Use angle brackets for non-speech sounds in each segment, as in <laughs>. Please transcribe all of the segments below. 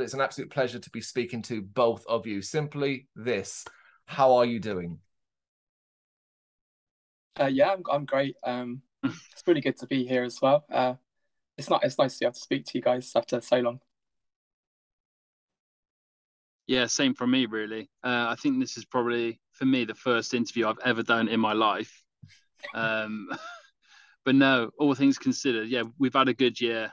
It's an absolute pleasure to be speaking to both of you. Simply this How are you doing? Uh, yeah, I'm, I'm great. Um, <laughs> it's really good to be here as well. Uh, it's not it's nice to be able to speak to you guys after so long. Yeah, same for me, really. Uh, I think this is probably for me the first interview I've ever done in my life. <laughs> Um, <laughs> but no, all things considered, yeah, we've had a good year.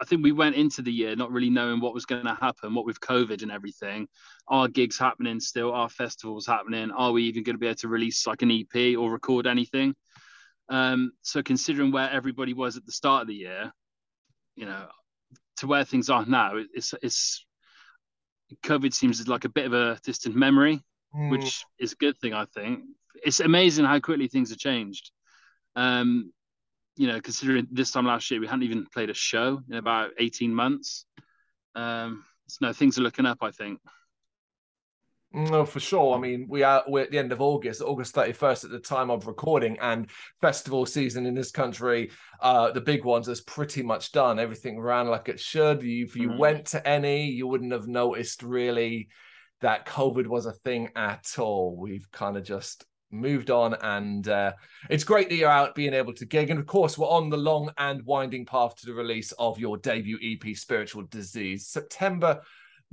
I think we went into the year not really knowing what was going to happen, what with COVID and everything. Are gigs happening still? Are festivals happening? Are we even going to be able to release like an EP or record anything? Um, so considering where everybody was at the start of the year, you know, to where things are now, it's it's COVID seems like a bit of a distant memory, mm. which is a good thing, I think. It's amazing how quickly things have changed. Um, you know, considering this time last year we hadn't even played a show in about 18 months. Um, so no, things are looking up, I think. No, for sure. I mean, we are we're at the end of August, August 31st at the time of recording, and festival season in this country, uh, the big ones is pretty much done. Everything ran like it should. If you mm-hmm. went to any, you wouldn't have noticed really that COVID was a thing at all. We've kind of just moved on and uh, it's great that you're out being able to gig and of course we're on the long and winding path to the release of your debut ep spiritual disease september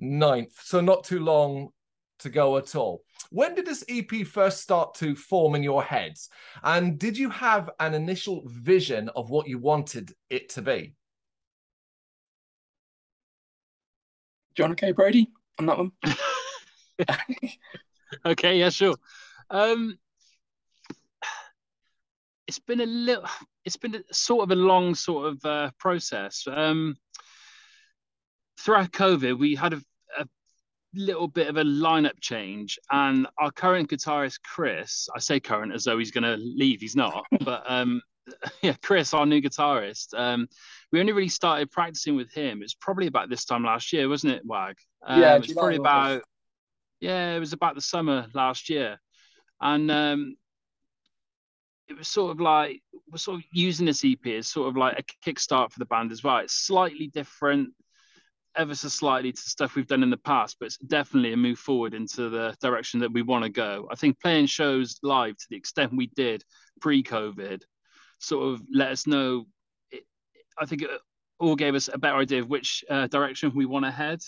9th so not too long to go at all. When did this EP first start to form in your heads? And did you have an initial vision of what you wanted it to be? John okay, Brody, on that one. <laughs> okay, yeah, sure. Um, it's been a little, it's been a, sort of a long sort of uh, process. Um, throughout COVID, we had a little bit of a lineup change, and our current guitarist Chris, I say current as though he's going to leave, he's not, <laughs> but um, <laughs> yeah, Chris, our new guitarist, um, we only really started practicing with him. It's probably about this time last year, wasn't it, Wag? Um, yeah, it's probably about yeah, it was about the summer last year, and um, it was sort of like we're sort of using this EP as sort of like a kickstart for the band as well. It's slightly different ever so slightly to stuff we've done in the past, but it's definitely a move forward into the direction that we want to go. I think playing shows live to the extent we did pre-COVID sort of let us know. It, I think it all gave us a better idea of which uh, direction we want to head.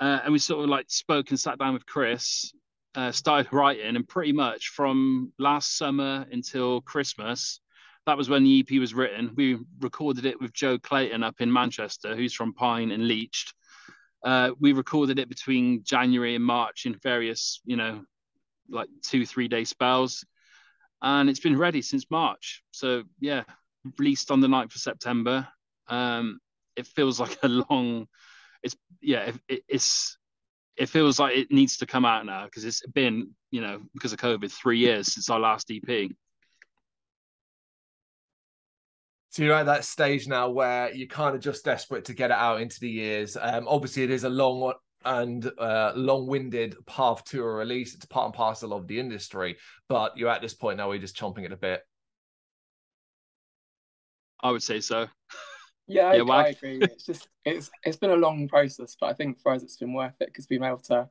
Uh, and we sort of like spoke and sat down with Chris, uh, started writing, and pretty much from last summer until Christmas, that was when the EP was written. We recorded it with Joe Clayton up in Manchester, who's from Pijn and Leached. Uh, we recorded it between January and March in various, you know, like two, three day spells. And it's been ready since March. So, yeah, released on the 9th of September. Um, it feels like a long, it's, yeah, it, it's, it feels like it needs to come out now because it's been, you know, because of COVID, three years since our last EP. So you're at that stage now where you're kind of just desperate to get it out into the years. Um, obviously, it is a long and uh, long-winded path to a release. It's part and parcel of the industry, but you're at this point now where you're just chomping at a bit. I would say so. <laughs> Yeah, yeah I, I agree. It's just it's it's been a long process, but I think for us it's been worth it because we've been able to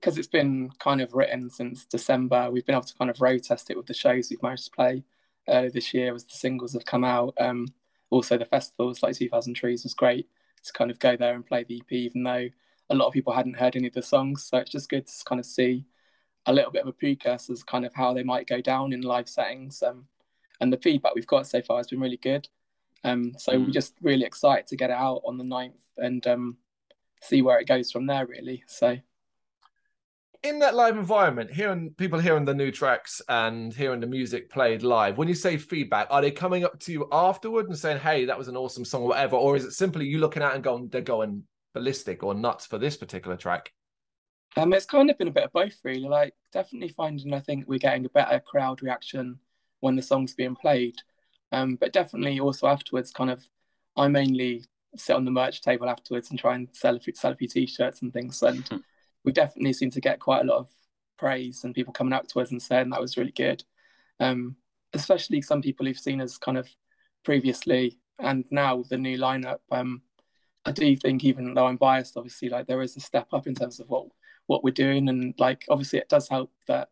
because it's been kind of written since December. We've been able to kind of road test it with the shows we've managed to play earlier this year as the singles have come out. Um, also, the festivals like 2000 Trees was great to kind of go there and play the EP, even though a lot of people hadn't heard any of the songs. So it's just good to kind of see a little bit of a precursor as kind of how they might go down in live settings. Um, and the feedback we've got so far has been really good. Um, so mm. we're just really excited to get it out on the 9th and um, see where it goes from there, really. So in that live environment, hearing people hearing the new tracks and hearing the music played live, when you say feedback, are they coming up to you afterward and saying, "Hey, that was an awesome song," or whatever, or is it simply you looking at and going, "They're going ballistic or nuts for this particular track"? Um, it's kind of been a bit of both, really. Like, definitely finding I think we're getting a better crowd reaction when the song's being played, um, but definitely also afterwards, kind of, I mainly sit on the merch table afterwards and try and sell a few, sell a few t-shirts and things and. we definitely seem to get quite a lot of praise and people coming up to us and saying that was really good. Um, especially some people who've seen us kind of previously and now with the new lineup. Um, I do think even though I'm biased, obviously, like there is a step up in terms of what what we're doing, and like obviously it does help that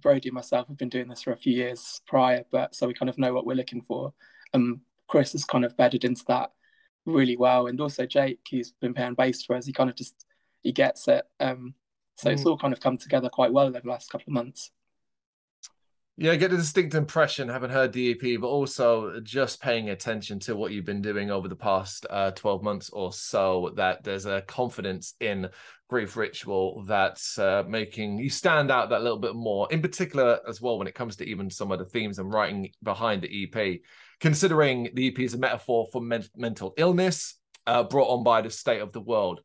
Brody and myself have been doing this for a few years prior, but so we kind of know what we're looking for. And Chris has kind of bedded into that really well, and also Jake, who's been playing bass for us, he kind of just he gets it. Um, so mm. it's all kind of come together quite well over the last couple of months. Yeah, I get a distinct impression, having heard DEP, but also just paying attention to what you've been doing over the past uh, 12 months or so, that there's a confidence in Grief Ritual that's uh, making you stand out that little bit more, in particular as well when it comes to even some of the themes and writing behind the EP, considering the EP is a metaphor for men- mental illness uh, brought on by the state of the world.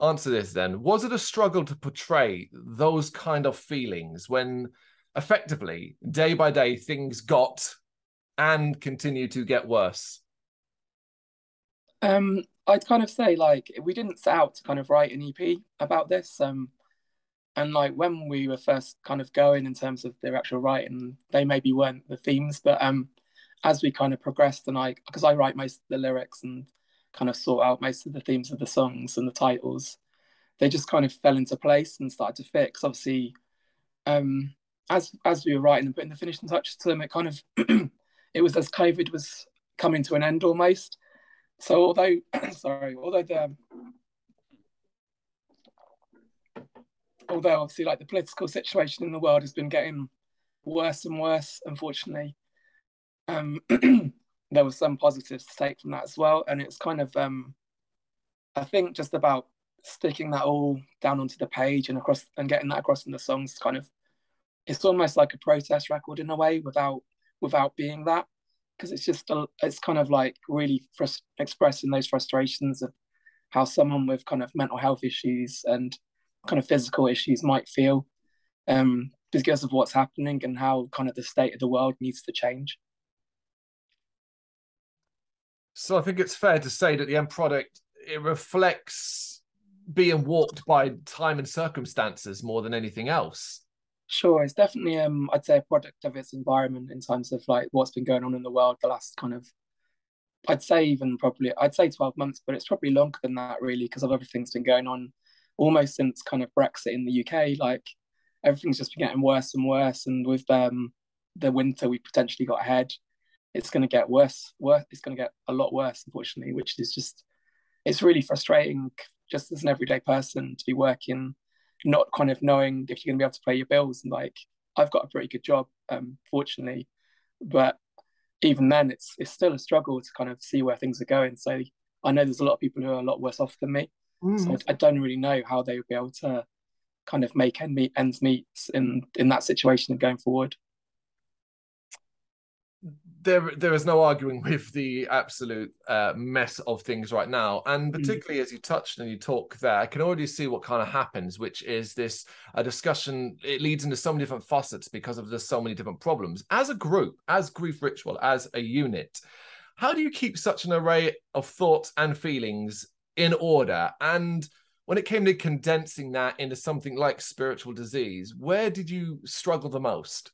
Answer this then. Was it a struggle to portray those kind of feelings when effectively, day by day, things got and continue to get worse? Um, I'd kind of say like we didn't set out to kind of write an EP about this. Um, and like when we were first kind of going in terms of their actual writing, they maybe weren't the themes, but um, as we kind of progressed, and I because I write most of the lyrics and kind of sort out most of the themes of the songs and the titles, they just kind of fell into place and started to fit. Because obviously, um, as as we were writing and putting the finishing touches to them, it kind of <clears throat> it was as COVID was coming to an end almost. So although <clears throat> sorry, although the although obviously like the political situation in the world has been getting worse and worse, unfortunately, um, <clears throat> there were some positives to take from that as well. And it's kind of um, I think just about sticking that all down onto the page and across and getting that across in the songs kind of it's almost like a protest record in a way without without being that because it's just a, it's kind of like really frust- expressing those frustrations of how someone with kind of mental health issues and kind of physical issues might feel um, because of what's happening and how kind of the state of the world needs to change. So I think it's fair to say that the end product it reflects being warped by time and circumstances more than anything else. Sure, it's definitely um I'd say a product of its environment in terms of like what's been going on in the world the last kind of I'd say even probably I'd say 12 months, but it's probably longer than that really because of everything's been going on almost since kind of Brexit in the UK. Like everything's just been getting worse and worse. And with um the winter we potentially got ahead, it's gonna get worse. Worse it's gonna get a lot worse, unfortunately, which is just it's really frustrating just as an everyday person to be working not kind of knowing if you're going to be able to pay your bills. And like, I've got a pretty good job, um, fortunately, but even then, it's it's still a struggle to kind of see where things are going. So I know there's a lot of people who are a lot worse off than me. Mm. So I, I don't really know how they would be able to kind of make end meet, ends meet in in that situation and going forward there there is no arguing <laughs> with the absolute uh, mess of things right now, and mm. particularly mm. as you touched and you talk there, I can already see what kind of happens, which is this a discussion. It leads into so many different facets because of there's so many different problems. As a group, as grief ritual, as a unit, how do you keep such an array of thoughts and feelings in order? And when it came to condensing that into something like spiritual disease, where did you struggle the most?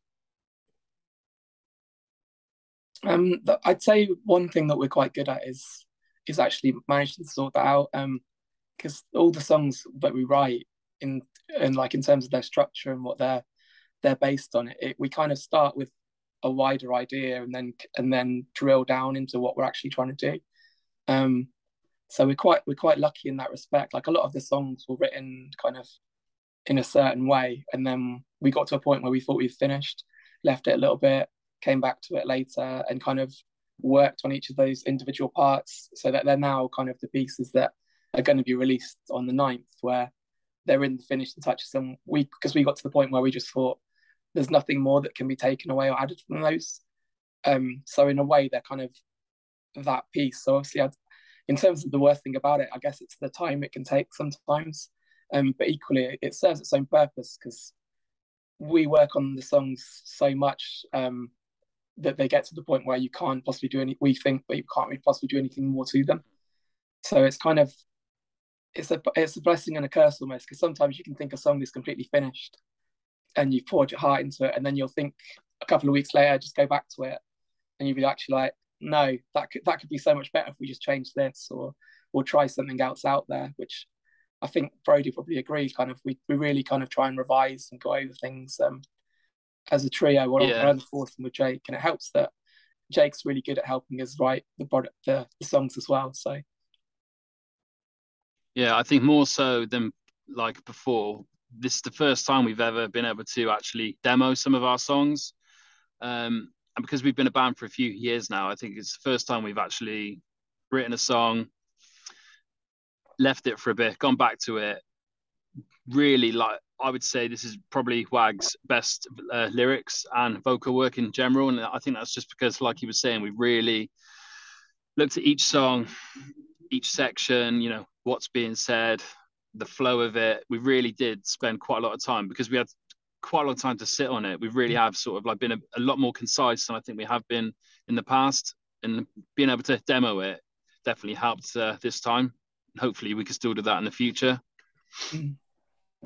Um, I'd say one thing that we're quite good at is is actually managing to sort that out. Um, because all the songs that we write in and like in terms of their structure and what they're they're based on, it, we kind of start with a wider idea and then and then drill down into what we're actually trying to do. Um, so we're quite we're quite lucky in that respect. Like a lot of the songs were written kind of in a certain way, and then we got to a point where we thought we'd finished, left it a little bit, came back to it later and kind of worked on each of those individual parts so that they're now kind of the pieces that are going to be released on the 9th where they're in the finishing touches. And we because we got to the point where we just thought there's nothing more that can be taken away or added from those. Um so in a way they're kind of that piece. So obviously I'd, in terms of the worst thing about it i guess it's the time it can take sometimes. Um but equally it serves its own purpose because we work on the songs so much um that they get to the point where you can't possibly do any we think but you can't really possibly do anything more to them so it's kind of it's a it's a blessing and a curse almost because sometimes you can think a song is completely finished and you've poured your heart into it and then you'll think a couple of weeks later just go back to it and you'll be actually like no that could that could be so much better if we just change this or or try something else out there, which I think Brody probably agreed. Kind of, we, we really kind of try and revise and go over things um, as a trio or yeah. on the fourth with Jake, and it helps that Jake's really good at helping us write the product, the, the songs as well. So, yeah, I think more so than like before. This is the first time we've ever been able to actually demo some of our songs. Um, and because we've been a band for a few years now, I think it's the first time we've actually written a song, left it for a bit, gone back to it. Really, like I would say, this is probably Wag's best uh, lyrics and vocal work in general, and I think that's just because, like he was saying, we really looked at each song, each section, you know, what's being said, the flow of it. We really did spend quite a lot of time because we had quite a lot of time to sit on it. We really have sort of like been a, a lot more concise than I think we have been in the past, and being able to demo it definitely helped uh, this time. Hopefully, we can still do that in the future.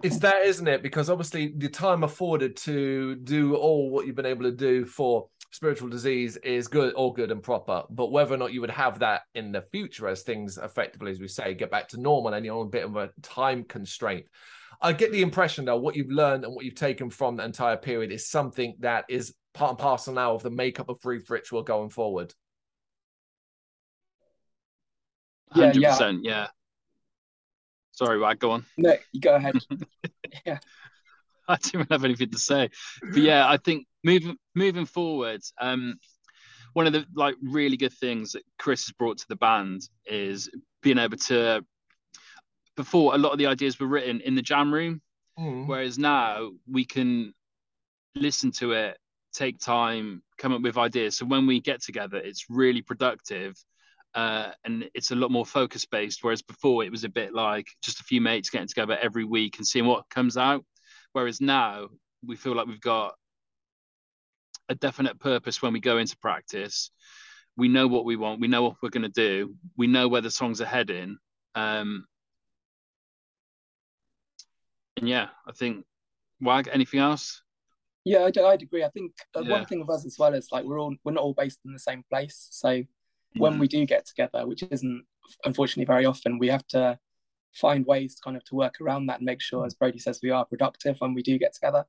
It's that, isn't it? Because obviously, the time afforded to do all what you've been able to do for spiritual disease is good, all good and proper. But whether or not you would have that in the future, as things effectively, as we say, get back to normal, and you're on a bit of a time constraint. I get the impression though, what you've learned and what you've taken from the entire period is something that is part and parcel now of the makeup of Grief Ritual going forward. Yeah, 100%, yeah. Yeah. Sorry, Wag, go on. No, you go ahead. <laughs> <laughs> yeah. I don't have anything to say. But yeah, I think moving moving forward, um, one of the like really good things that Chris has brought to the band is being able to before a lot of the ideas were written in the jam room, mm. whereas now we can listen to it, take time, come up with ideas. So when we get together, it's really productive. Uh, and it's a lot more focus based. Whereas before it was a bit like just a few mates getting together every week and seeing what comes out. Whereas now we feel like we've got a definite purpose when we go into practice. We know what we want. We know what we're going to do. We know where the songs are heading. Um, and yeah, I think Wag. Anything else? Yeah, I'd, I'd agree. I think uh, yeah. one thing of us as well is like we're all we're not all based in the same place. So. When we do get together, which isn't unfortunately very often, we have to find ways kind of to work around that and make sure, as Brody says, we are productive when we do get together.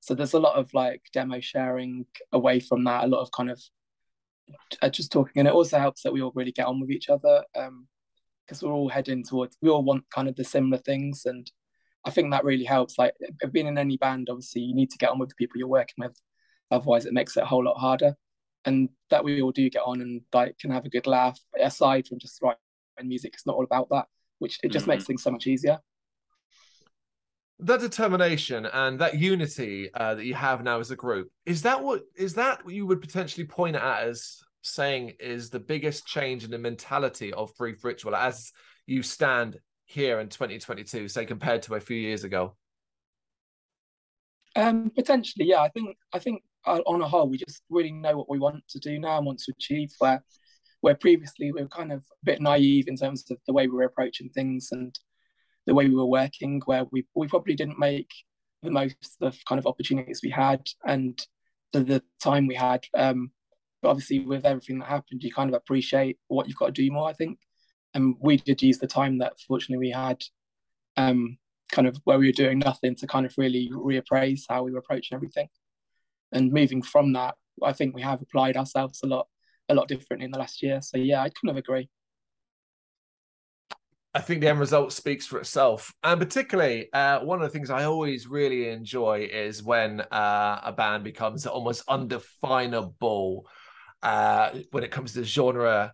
So there's a lot of like demo sharing away from that, a lot of kind of uh, just talking, and it also helps that we all really get on with each other because um, we're all heading towards we all want kind of the similar things and I think that really helps. Like being in any band, obviously you need to get on with the people you're working with, otherwise it makes it a whole lot harder. And that we all do get on and like can have a good laugh. Aside from just writing music, it's not all about that, which it just mm-hmm. makes things so much easier. That determination and that unity uh, that you have now as a group is that what is that what you would potentially point at as saying is the biggest change in the mentality of Grief Ritual as you stand here in 2022, say compared to a few years ago? Um, potentially, yeah. I think I think on a whole, we just really know what we want to do now and want to achieve. Where where previously we were kind of a bit naive in terms of the way we were approaching things and the way we were working, where we we probably didn't make the most of kind of opportunities we had and the, the time we had. Um, but obviously, with everything that happened, you kind of appreciate what you've got to do more. I think and we did use the time that fortunately we had um, kind of where we were doing nothing to kind of really reappraise how we were approaching everything and moving from that i think we have applied ourselves a lot a lot different in the last year so yeah i kind of agree I think the end result speaks for itself. And particularly, uh, one of the things I always really enjoy is when uh, a band becomes almost undefinable uh, when it comes to genre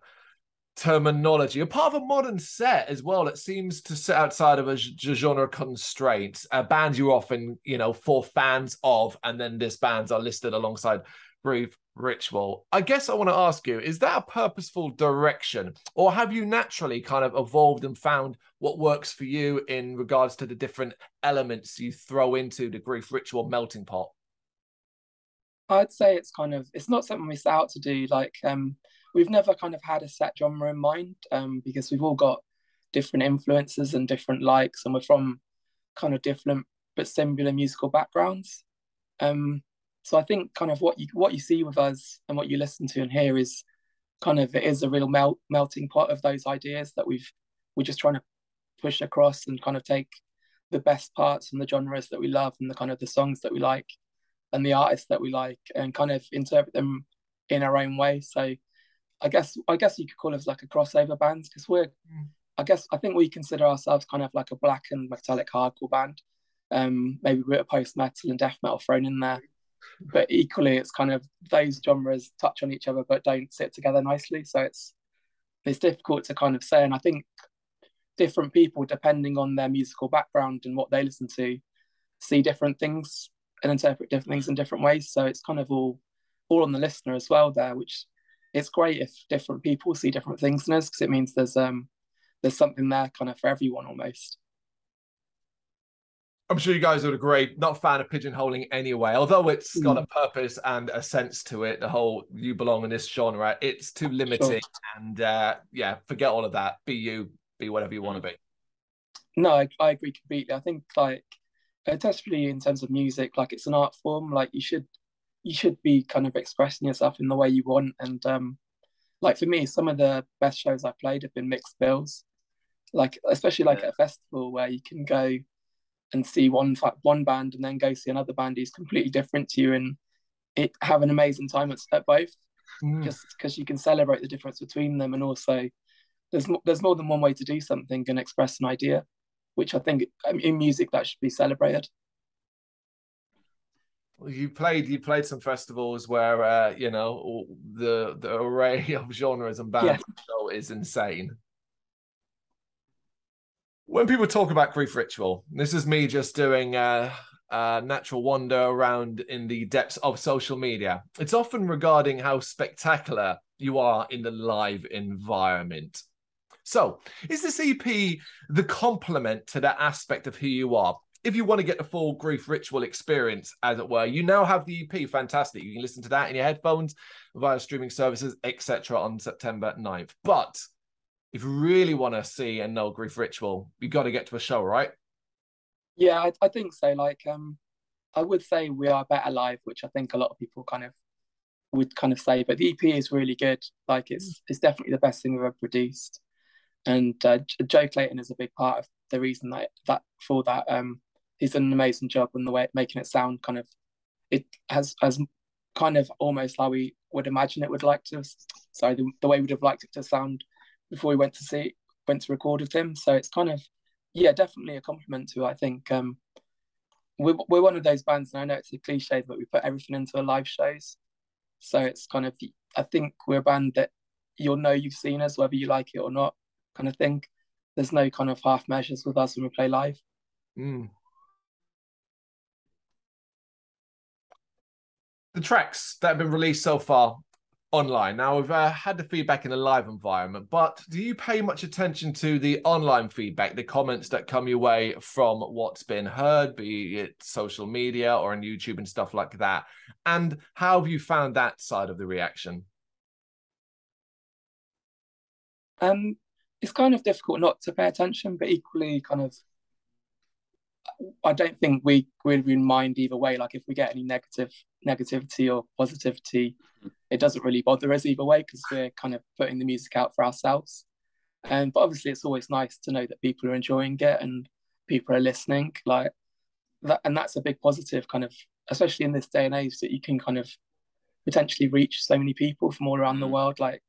terminology, a part of a modern set as well that seems to sit outside of a genre constraint. A band you're often, you know, for fans of, and then this bands are listed alongside Grief Ritual. I guess I want to ask you, is that a purposeful direction, or have you naturally kind of evolved and found what works for you in regards to the different elements you throw into the Grief Ritual melting pot? I'd say it's kind of it's not something we set out to do. Like um we've never kind of had a set genre in mind um, because we've all got different influences and different likes, and we're from kind of different but similar musical backgrounds. Um, so I think kind of what you what you see with us and what you listen to and hear is kind of it is a real melt melting pot of those ideas that we've we're just trying to push across and kind of take the best parts from the genres that we love and the kind of the songs that we like and the artists that we like and kind of interpret them in our own way. So I guess I guess you could call us like a crossover band because we're mm. I guess I think we consider ourselves kind of like a black and metallic hardcore band. Um, maybe we're a post metal and death metal thrown in there, but equally it's kind of those genres touch on each other but don't sit together nicely. So it's it's difficult to kind of say, and I think different people, depending on their musical background and what they listen to, see different things and interpret different things in different ways. So it's kind of all all on the listener as well there, which it's great if different people see different things in us because it means there's um there's something there kind of for everyone almost. I'm sure you guys would agree. Not a fan of pigeonholing anyway, although it's got a mm. purpose and a sense to it. The whole you belong in this genre, it's too limiting. Sure. And uh, yeah, forget all of that. Be you, be whatever you want to be. No, I, I agree completely. I think like especially in terms of music, like it's an art form. Like you should you should be kind of expressing yourself in the way you want. And um, like for me, some of the best shows I've played have been mixed bills. Like especially like yeah. at a festival where you can go and see one one band and then go see another band who's completely different to you and it have an amazing time at, at both. Mm. Just because you can celebrate the difference between them and also there's there's more than one way to do something and express an idea, which I think in music that should be celebrated. You played you played some festivals where uh, you know the the array <laughs> of genres and bands yeah. is insane. When people talk about grief ritual, this is me just doing a, a natural wander around in the depths of social media. It's often regarding how spectacular you are in the live environment. So, is this EP the complement to that aspect of who you are? If you want to get the full grief ritual experience, as it were, you now have the EP. Fantastic. You can listen to that in your headphones via streaming services, etc., on September 9th. But if you really want to see and know grief ritual, you got to get to a show, right? Yeah, I, I think so. Like, um, I would say we are better live, which I think a lot of people kind of would kind of say. But the EP is really good. Like, it's it's definitely the best thing we've ever produced and uh, Joe Clayton is a big part of the reason that that for that. Um, he's done an amazing job on the way making it sound kind of it has as kind of almost how we would imagine it would like to. Sorry, the, the way we'd have liked it to sound before we went to see went to record with him. So it's kind of yeah, definitely a compliment to I think. Um, we're, we're one of those bands, and I know it's a cliche, but we put everything into the live shows. So it's kind of, I think we're a band that you'll know you've seen us, whether you like it or not kind of thing. There's no kind of half measures with us when we play live. Mm. The tracks that have been released so far online. Now we've uh, had the feedback in a live environment, but do you pay much attention to the online feedback, the comments that come your way from what's been heard, be it social media or on YouTube and stuff like that? And how have you found that side of the reaction? Um, it's kind of difficult not to pay attention, but equally kind of I don't think we really mind either way. Like if we get any negative negativity or positivity, it doesn't really bother us either way because we're kind of putting the music out for ourselves. And um, but obviously, it's always nice to know that people are enjoying it and people are listening. Like that, and that's a big positive, kind of, especially in this day and age, that you can kind of potentially reach so many people from all around the mm. world. Like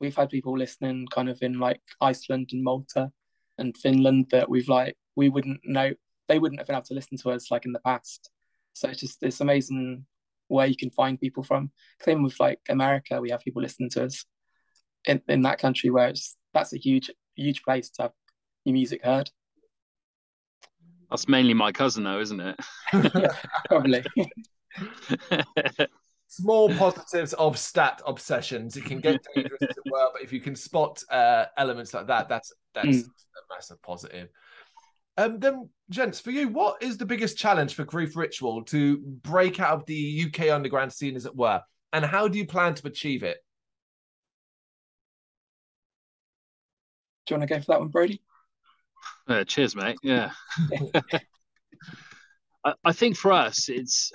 we've had people listening kind of in like Iceland and Malta and Finland that we've like we wouldn't know they wouldn't have been able to listen to us like in the past. So it's just it's amazing where you can find people from. Same with like America, we have people listening to us in, in that country where it's that's a huge huge place to have your music heard. That's mainly my cousin though, isn't it? <laughs> <laughs> yeah, probably. <laughs> small positives of stat obsessions. It can get dangerous as it were, but if you can spot uh, elements like that, that's that's mm. a massive positive. Um, then, gents, for you, what is the biggest challenge for Grief Ritual to break out of the UK underground scene, as it were, and how do you plan to achieve it? Do you want to go for that one, Brody? Uh, cheers, mate. Yeah. <laughs> I, I think for us, it's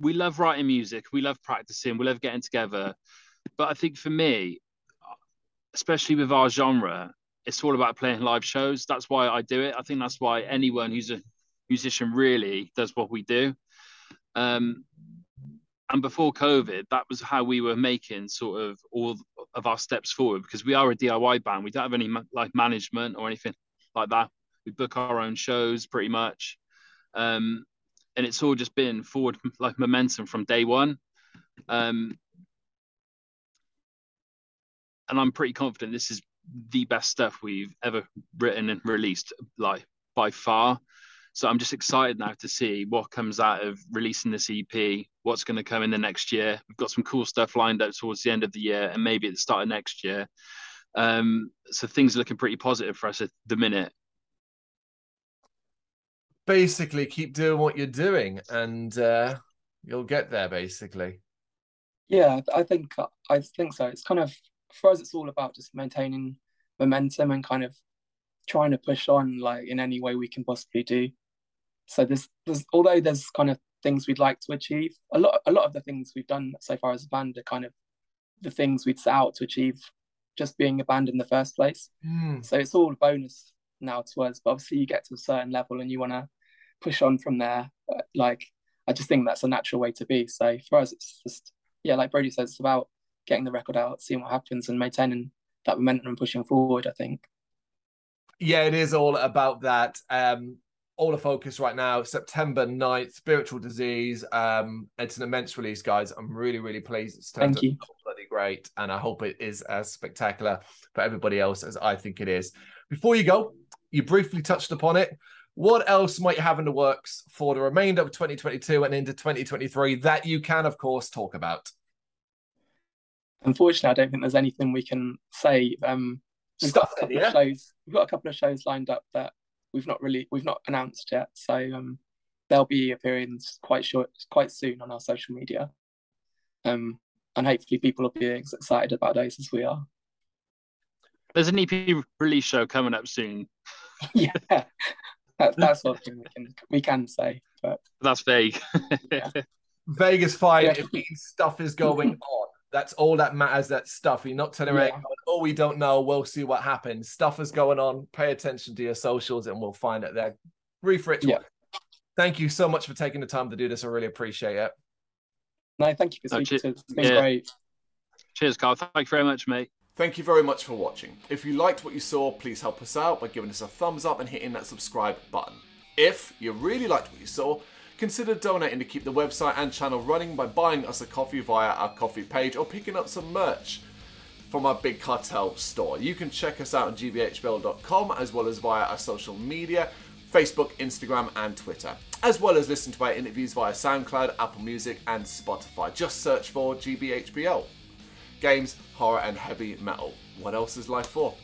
we love writing music, we love practicing, we love getting together. But I think for me, especially with our genre, it's all about playing live shows. That's why I do it. I think that's why anyone who's a musician really does what we do. Um, and before COVID, that was how we were making sort of all of our steps forward because we are a DIY band. We don't have any like management or anything like that. We book our own shows pretty much, um, and it's all just been forward like momentum from day one. Um, and I'm pretty confident this is the best stuff we've ever written and released, like by far. So I'm just excited now to see what comes out of releasing this EP, what's going to come in the next year. We've got some cool stuff lined up towards the end of the year and maybe at the start of next year. Um, so things are looking pretty positive for us at the minute. Basically, keep doing what you're doing and uh, you'll get there, basically. Yeah, I think I think so. It's kind of for us, it's all about just maintaining momentum and kind of trying to push on like in any way we can possibly do. So there's there's although there's kind of things we'd like to achieve, a lot a lot of the things we've done so far as a band are kind of the things we'd set out to achieve just being a band in the first place. Mm. So it's all a bonus now to us. But obviously you get to a certain level and you want to push on from there. Like I just think that's a natural way to be. So for us it's just yeah, like Brody says, it's about getting the record out, seeing what happens and maintaining that momentum and pushing forward, I think. Yeah, it is all about that. Um, all the focus right now, September 9th, Spiritual Disease. Um, it's an immense release, guys. I'm really, really pleased. It's turned Thank you. bloody great. And I hope it is as spectacular for everybody else as I think it is. Before you go, you briefly touched upon it. What else might you have in the works for the remainder of 2022 and into 2023 that you can, of course, talk about? Unfortunately, I don't think there's anything we can say. Um, we've got a couple yeah. of shows. We've got a couple of shows lined up that we've not really we've not announced yet. So um, they'll be appearing quite short, quite soon on our social media. Um, and hopefully people will be as excited about those as we are. There's an EP release show coming up soon. <laughs> yeah, that, <laughs> that's what we can we can say, but that's vague. <laughs> yeah. Vegas fine. Yeah. It means stuff is going on. That's all that matters. That stuff. You're not turning around. Oh, we don't know. We'll see what happens. Stuff is going on. Pay attention to your socials, and we'll find it there. Grief ritual. Yeah. Thank you so much for taking the time to do this. I really appreciate it. No, thank you for uh, speaking no. It's been yeah. great. Cheers, Carl. Thank you very much, mate. Thank you very much for watching. If you liked what you saw, please help us out by giving us a thumbs up and hitting that subscribe button. If you really liked what you saw, consider donating to keep the website and channel running by buying us a coffee via our Ko-Fi page or picking up some merch from our Big Cartel store. You can check us out on gbhbl.com as well as via our social media Facebook, Instagram, and Twitter, as well as listen to our interviews via SoundCloud, Apple Music, and Spotify. Just search for GBHBL. Games, horror, and heavy metal. What else is life for?